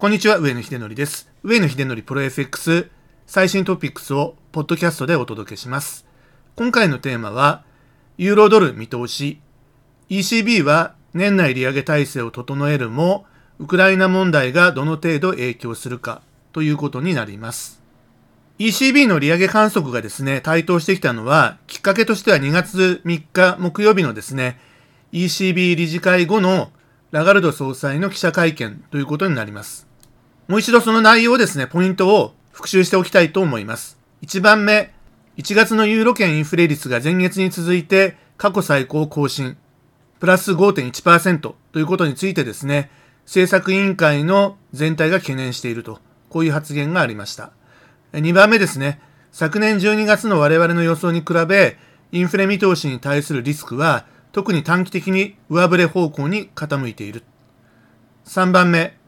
こんにちは、上野秀則です。上野秀則プロ FX 最新トピックスをポッドキャストでお届けします。今回のテーマは、ユーロドル見通し。ECB は年内利上げ体制を整えるも、ウクライナ問題がどの程度影響するかということになります。ECB の利上げ観測がですね、台頭してきたのは、きっかけとしては2月3日木曜日のですね、ECB 理事会後のラガルド総裁の記者会見ということになります。もう一度その内容をですね、ポイントを復習しておきたいと思います。1番目、1月のユーロ圏インフレ率が前月に続いて過去最高更新、プラス5.1%ということについてですね、政策委員会の全体が懸念していると、こういう発言がありました。2番目ですね、昨年12月の我々の予想に比べ、インフレ見通しに対するリスクは、特に短期的に上振れ方向に傾いている。3番目、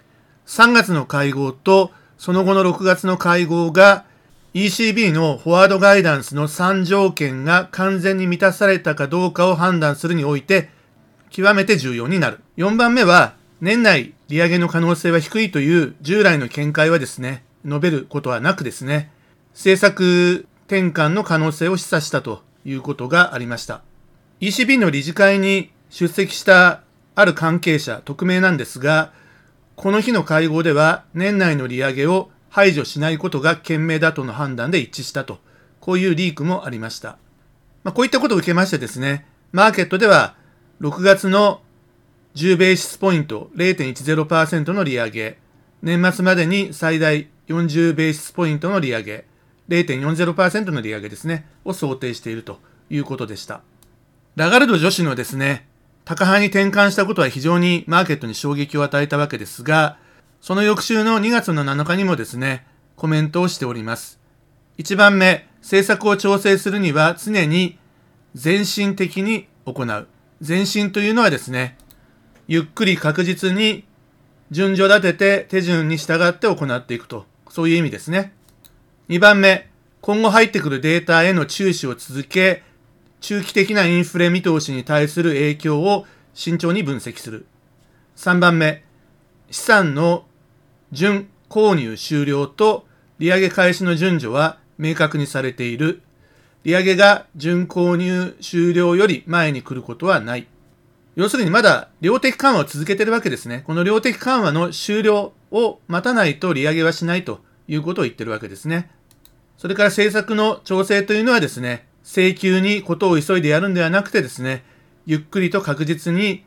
3月の会合とその後の6月の会合が ECB のフォワードガイダンスの3条件が完全に満たされたかどうかを判断するにおいて極めて重要になる。4番目は年内利上げの可能性は低いという従来の見解はですね、述べることはなくですね、政策転換の可能性を示唆したということがありました。ECB の理事会に出席したある関係者、匿名なんですが、この日の会合では年内の利上げを排除しないことが賢明だとの判断で一致したと、こういうリークもありました。まあ、こういったことを受けましてですね、マーケットでは6月の10ベーシスポイント0.10%の利上げ、年末までに最大40ベーシスポイントの利上げ、0.40%の利上げですね、を想定しているということでした。ラガルド女子のですね、高派に転換したことは非常にマーケットに衝撃を与えたわけですが、その翌週の2月の7日にもですね、コメントをしております。1番目、政策を調整するには常に全身的に行う。全身というのはですね、ゆっくり確実に順序立てて手順に従って行っていくと、そういう意味ですね。2番目、今後入ってくるデータへの注視を続け、中期的なインフレ見通しに対する影響を慎重に分析する。3番目、資産の準購入終了と利上げ開始の順序は明確にされている。利上げが準購入終了より前に来ることはない。要するにまだ量的緩和を続けているわけですね。この量的緩和の終了を待たないと利上げはしないということを言っているわけですね。それから政策の調整というのはですね、請求にことを急いでやるんではなくてですね、ゆっくりと確実に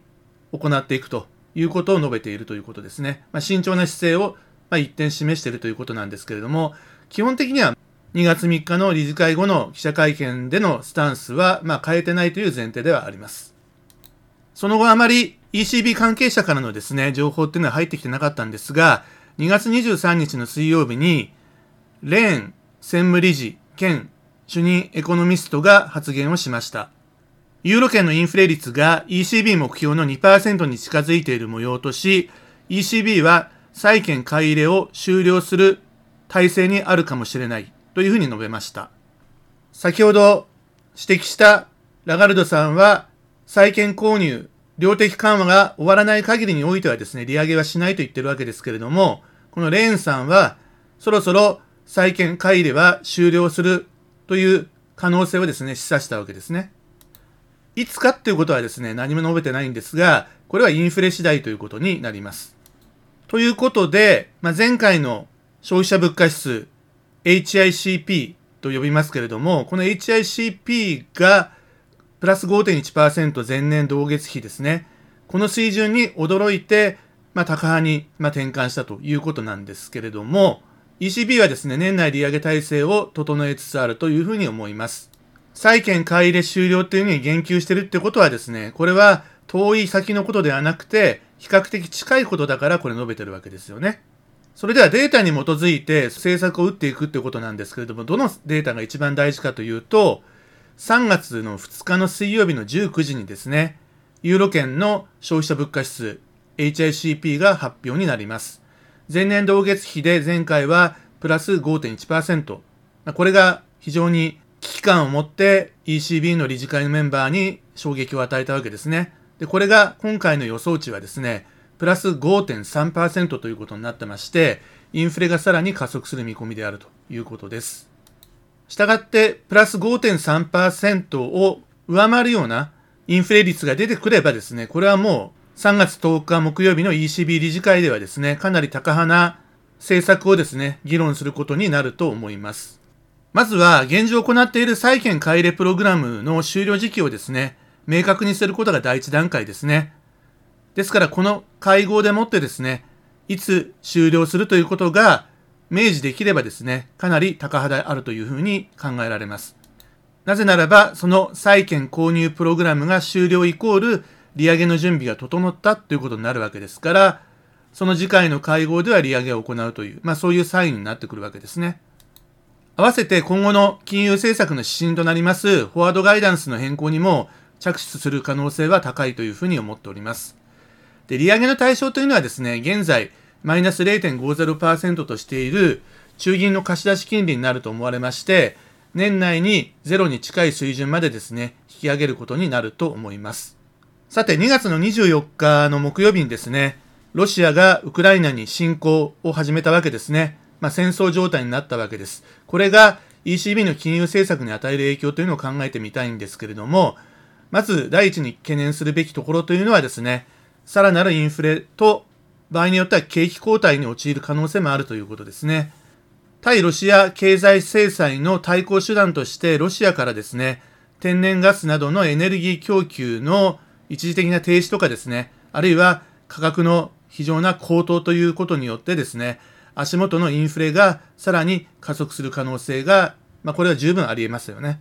行っていくということを述べているということですね。まあ、慎重な姿勢を、まあ、一点示しているということなんですけれども、基本的には2月3日の理事会後の記者会見でのスタンスは、まあ、変えてないという前提ではあります。その後あまり ECB 関係者からのですね、情報っていうのは入ってきてなかったんですが、2月23日の水曜日に、レーン専務理事兼主任エコノミストが発言をしました。ユーロ圏のインフレ率が ECB 目標の2%に近づいている模様とし、ECB は債券買い入れを終了する体制にあるかもしれないというふうに述べました。先ほど指摘したラガルドさんは債券購入、量的緩和が終わらない限りにおいてはですね、利上げはしないと言ってるわけですけれども、このレーンさんはそろそろ債券買い入れは終了するという可能性をですね、示唆したわけですね。いつかっていうことはですね、何も述べてないんですが、これはインフレ次第ということになります。ということで、まあ、前回の消費者物価指数、HICP と呼びますけれども、この HICP がプラス5.1%前年同月比ですね。この水準に驚いて、まあ、高派に、まあ、転換したということなんですけれども、ECB はですね、年内利上げ体制を整えつつあるというふうに思います。債券買い入れ終了というふうに言及してるってことはですね、これは遠い先のことではなくて、比較的近いことだからこれ述べてるわけですよね。それではデータに基づいて政策を打っていくってことなんですけれども、どのデータが一番大事かというと、3月の2日の水曜日の19時にですね、ユーロ圏の消費者物価指数 HICP が発表になります。前年同月比で前回はプラス5.1%。これが非常に危機感を持って ECB の理事会のメンバーに衝撃を与えたわけですね。で、これが今回の予想値はですね、プラス5.3%ということになってまして、インフレがさらに加速する見込みであるということです。したがって、プラス5.3%を上回るようなインフレ率が出てくればですね、これはもう3月10日木曜日の ECB 理事会ではですね、かなり高派な政策をですね、議論することになると思います。まずは、現状行っている債券買い入れプログラムの終了時期をですね、明確にすることが第一段階ですね。ですから、この会合でもってですね、いつ終了するということが明示できればですね、かなり高派であるというふうに考えられます。なぜならば、その債券購入プログラムが終了イコール、利上げの準備が整ったということになるわけですから、その次回の会合では利上げを行うという、まあそういうサインになってくるわけですね。合わせて今後の金融政策の指針となりますフォワードガイダンスの変更にも着手する可能性は高いというふうに思っております。で、利上げの対象というのはですね、現在マイナス0.50%としている中銀の貸し出し金利になると思われまして、年内にゼロに近い水準までですね、引き上げることになると思います。さて、2月の24日の木曜日にですね、ロシアがウクライナに侵攻を始めたわけですね。まあ、戦争状態になったわけです。これが ECB の金融政策に与える影響というのを考えてみたいんですけれども、まず第一に懸念するべきところというのはですね、さらなるインフレと場合によっては景気後退に陥る可能性もあるということですね。対ロシア経済制裁の対抗手段としてロシアからですね、天然ガスなどのエネルギー供給の一時的な停止とかですね、あるいは価格の非常な高騰ということによってですね、足元のインフレがさらに加速する可能性が、まあ、これは十分あり得ますよね。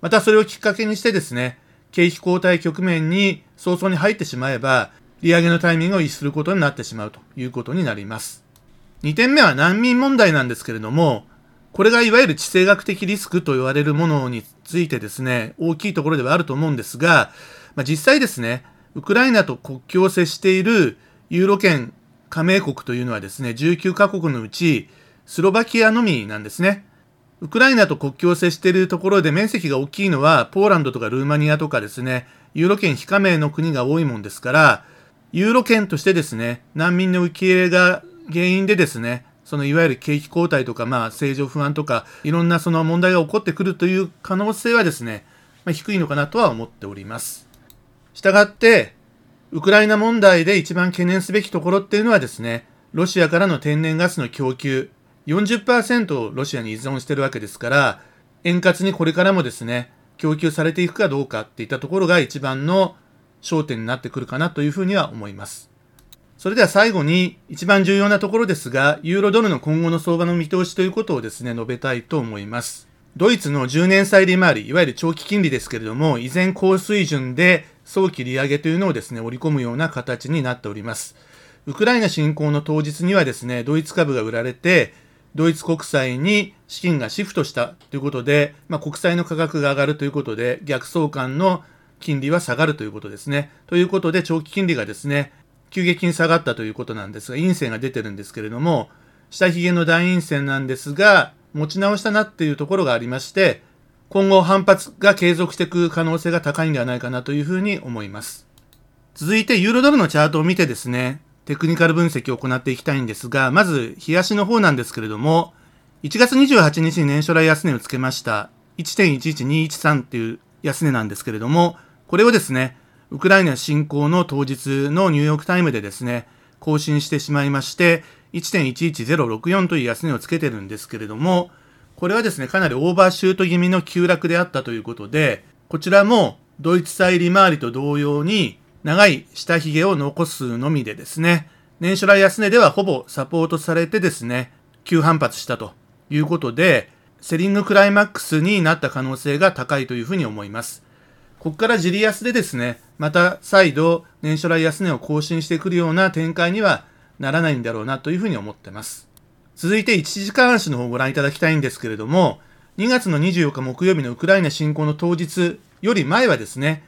またそれをきっかけにしてですね、景気後退局面に早々に入ってしまえば、利上げのタイミングを逸することになってしまうということになります。2点目は難民問題なんですけれども、これがいわゆる地政学的リスクと言われるものについてですね、大きいところではあると思うんですが、まあ、実際ですね、ウクライナと国境を接しているユーロ圏加盟国というのはですね、19カ国のうち、スロバキアのみなんですね。ウクライナと国境を接しているところで面積が大きいのは、ポーランドとかルーマニアとかですね、ユーロ圏非加盟の国が多いもんですから、ユーロ圏としてですね、難民の受け入れが原因でですね、そのいわゆる景気後退とか、まあ、政情不安とか、いろんなその問題が起こってくるという可能性はですね、まあ、低いのかなとは思っております。したがって、ウクライナ問題で一番懸念すべきところっていうのはですね、ロシアからの天然ガスの供給、40%をロシアに依存してるわけですから、円滑にこれからもですね、供給されていくかどうかっていったところが一番の焦点になってくるかなというふうには思います。それでは最後に一番重要なところですが、ユーロドルの今後の相場の見通しということをですね、述べたいと思います。ドイツの10年債利回り、いわゆる長期金利ですけれども、依然高水準で早期利上げというのをですね、織り込むような形になっております。ウクライナ侵攻の当日にはですね、ドイツ株が売られて、ドイツ国債に資金がシフトしたということで、まあ、国債の価格が上がるということで、逆相関の金利は下がるということですね。ということで、長期金利がですね、急激に下がったということなんですが、陰線が出てるんですけれども、下髭の大陰線なんですが、持ち直したなっていうところがありまして、今後反発が継続していく可能性が高いんではないかなというふうに思います。続いて、ユーロドルのチャートを見てですね、テクニカル分析を行っていきたいんですが、まず、冷やしの方なんですけれども、1月28日に年初来安値をつけました。1.11213っていう安値なんですけれども、これをですね、ウクライナ侵攻の当日のニューヨークタイムでですね、更新してしまいまして、1.11064という安値をつけてるんですけれども、これはですね、かなりオーバーシュート気味の急落であったということで、こちらもドイツ債利回りと同様に長い下髭を残すのみでですね、年初来安値ではほぼサポートされてですね、急反発したということで、セリングクライマックスになった可能性が高いというふうに思います。ここからジリ安でですね、また再度年初来安値を更新してくるような展開にはならないんだろうなというふうに思ってます。続いて1時間足の方をご覧いただきたいんですけれども、2月の24日木曜日のウクライナ侵攻の当日より前はですね、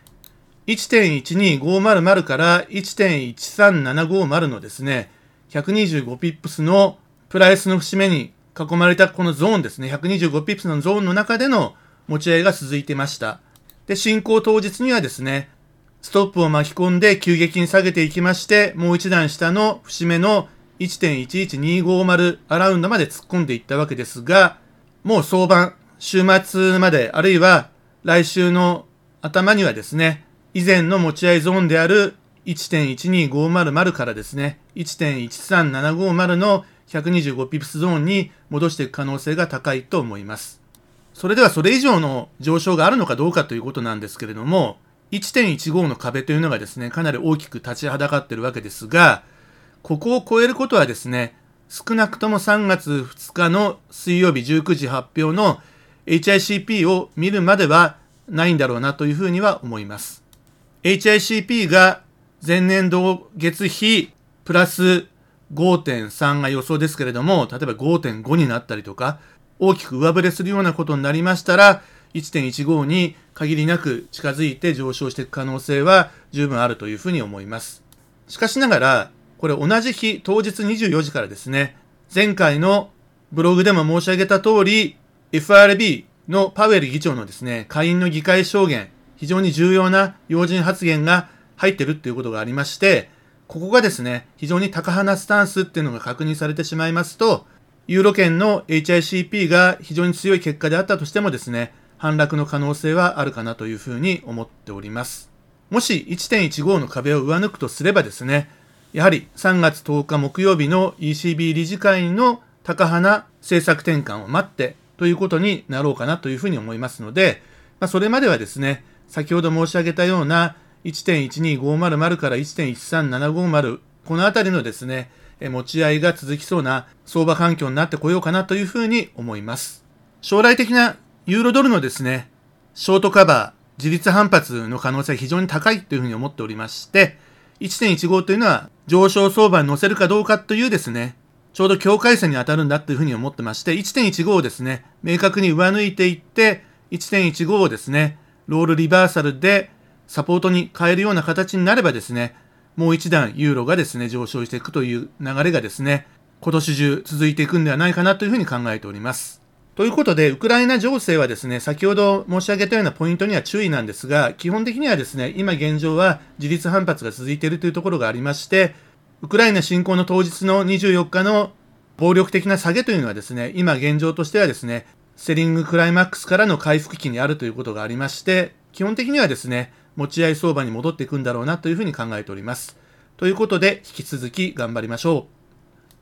1.12500から1.13750のですね、125ピップスのプライスの節目に囲まれたこのゾーンですね、125ピップスのゾーンの中での持ち合いが続いてました。で、侵攻当日にはですね、ストップを巻き込んで急激に下げていきまして、もう一段下の節目の1.11250アラウンドまで突っ込んでいったわけですが、もう相場、週末まで、あるいは来週の頭にはですね、以前の持ち合いゾーンである1.12500からですね、1.13750の125ピプスゾーンに戻していく可能性が高いと思います。それではそれ以上の上昇があるのかどうかということなんですけれども、1.15の壁というのがですね、かなり大きく立ちはだかっているわけですが、ここを超えることはですね、少なくとも3月2日の水曜日19時発表の HICP を見るまではないんだろうなというふうには思います。HICP が前年同月比プラス5.3が予想ですけれども、例えば5.5になったりとか、大きく上振れするようなことになりましたら、1.15に限りなく近づいて上昇していく可能性は十分あるというふうに思います。しかしながら、これ同じ日、当日24時からですね、前回のブログでも申し上げた通り、FRB のパウエル議長のですね、下院の議会証言、非常に重要な要人発言が入ってるっていうことがありまして、ここがですね、非常に高派なスタンスっていうのが確認されてしまいますと、ユーロ圏の HICP が非常に強い結果であったとしてもですね、反落の可能性はあるかなというふうに思っております。もし1.15の壁を上抜くとすればですね、やはり3月10日木曜日の ECB 理事会の高派な政策転換を待ってということになろうかなというふうに思いますので、まあ、それまではですね、先ほど申し上げたような1.12500から1.13750このあたりのですね、持ち合いが続きそうな相場環境になってこようかなというふうに思います。将来的なユーロドルのですね、ショートカバー、自立反発の可能性は非常に高いというふうに思っておりまして、1.15というのは上昇相場に乗せるかどうかというですね、ちょうど境界線に当たるんだというふうに思ってまして、1.15をですね、明確に上抜いていって、1.15をですね、ロールリバーサルでサポートに変えるような形になればですね、もう一段ユーロがですね、上昇していくという流れがですね、今年中続いていくんではないかなというふうに考えております。ということで、ウクライナ情勢はですね、先ほど申し上げたようなポイントには注意なんですが、基本的にはですね、今現状は自立反発が続いているというところがありまして、ウクライナ侵攻の当日の24日の暴力的な下げというのはですね、今現状としてはですね、セリングクライマックスからの回復期にあるということがありまして、基本的にはですね、持ち合い相場に戻っていくんだろうなというふうに考えております。ということで、引き続き頑張りましょう。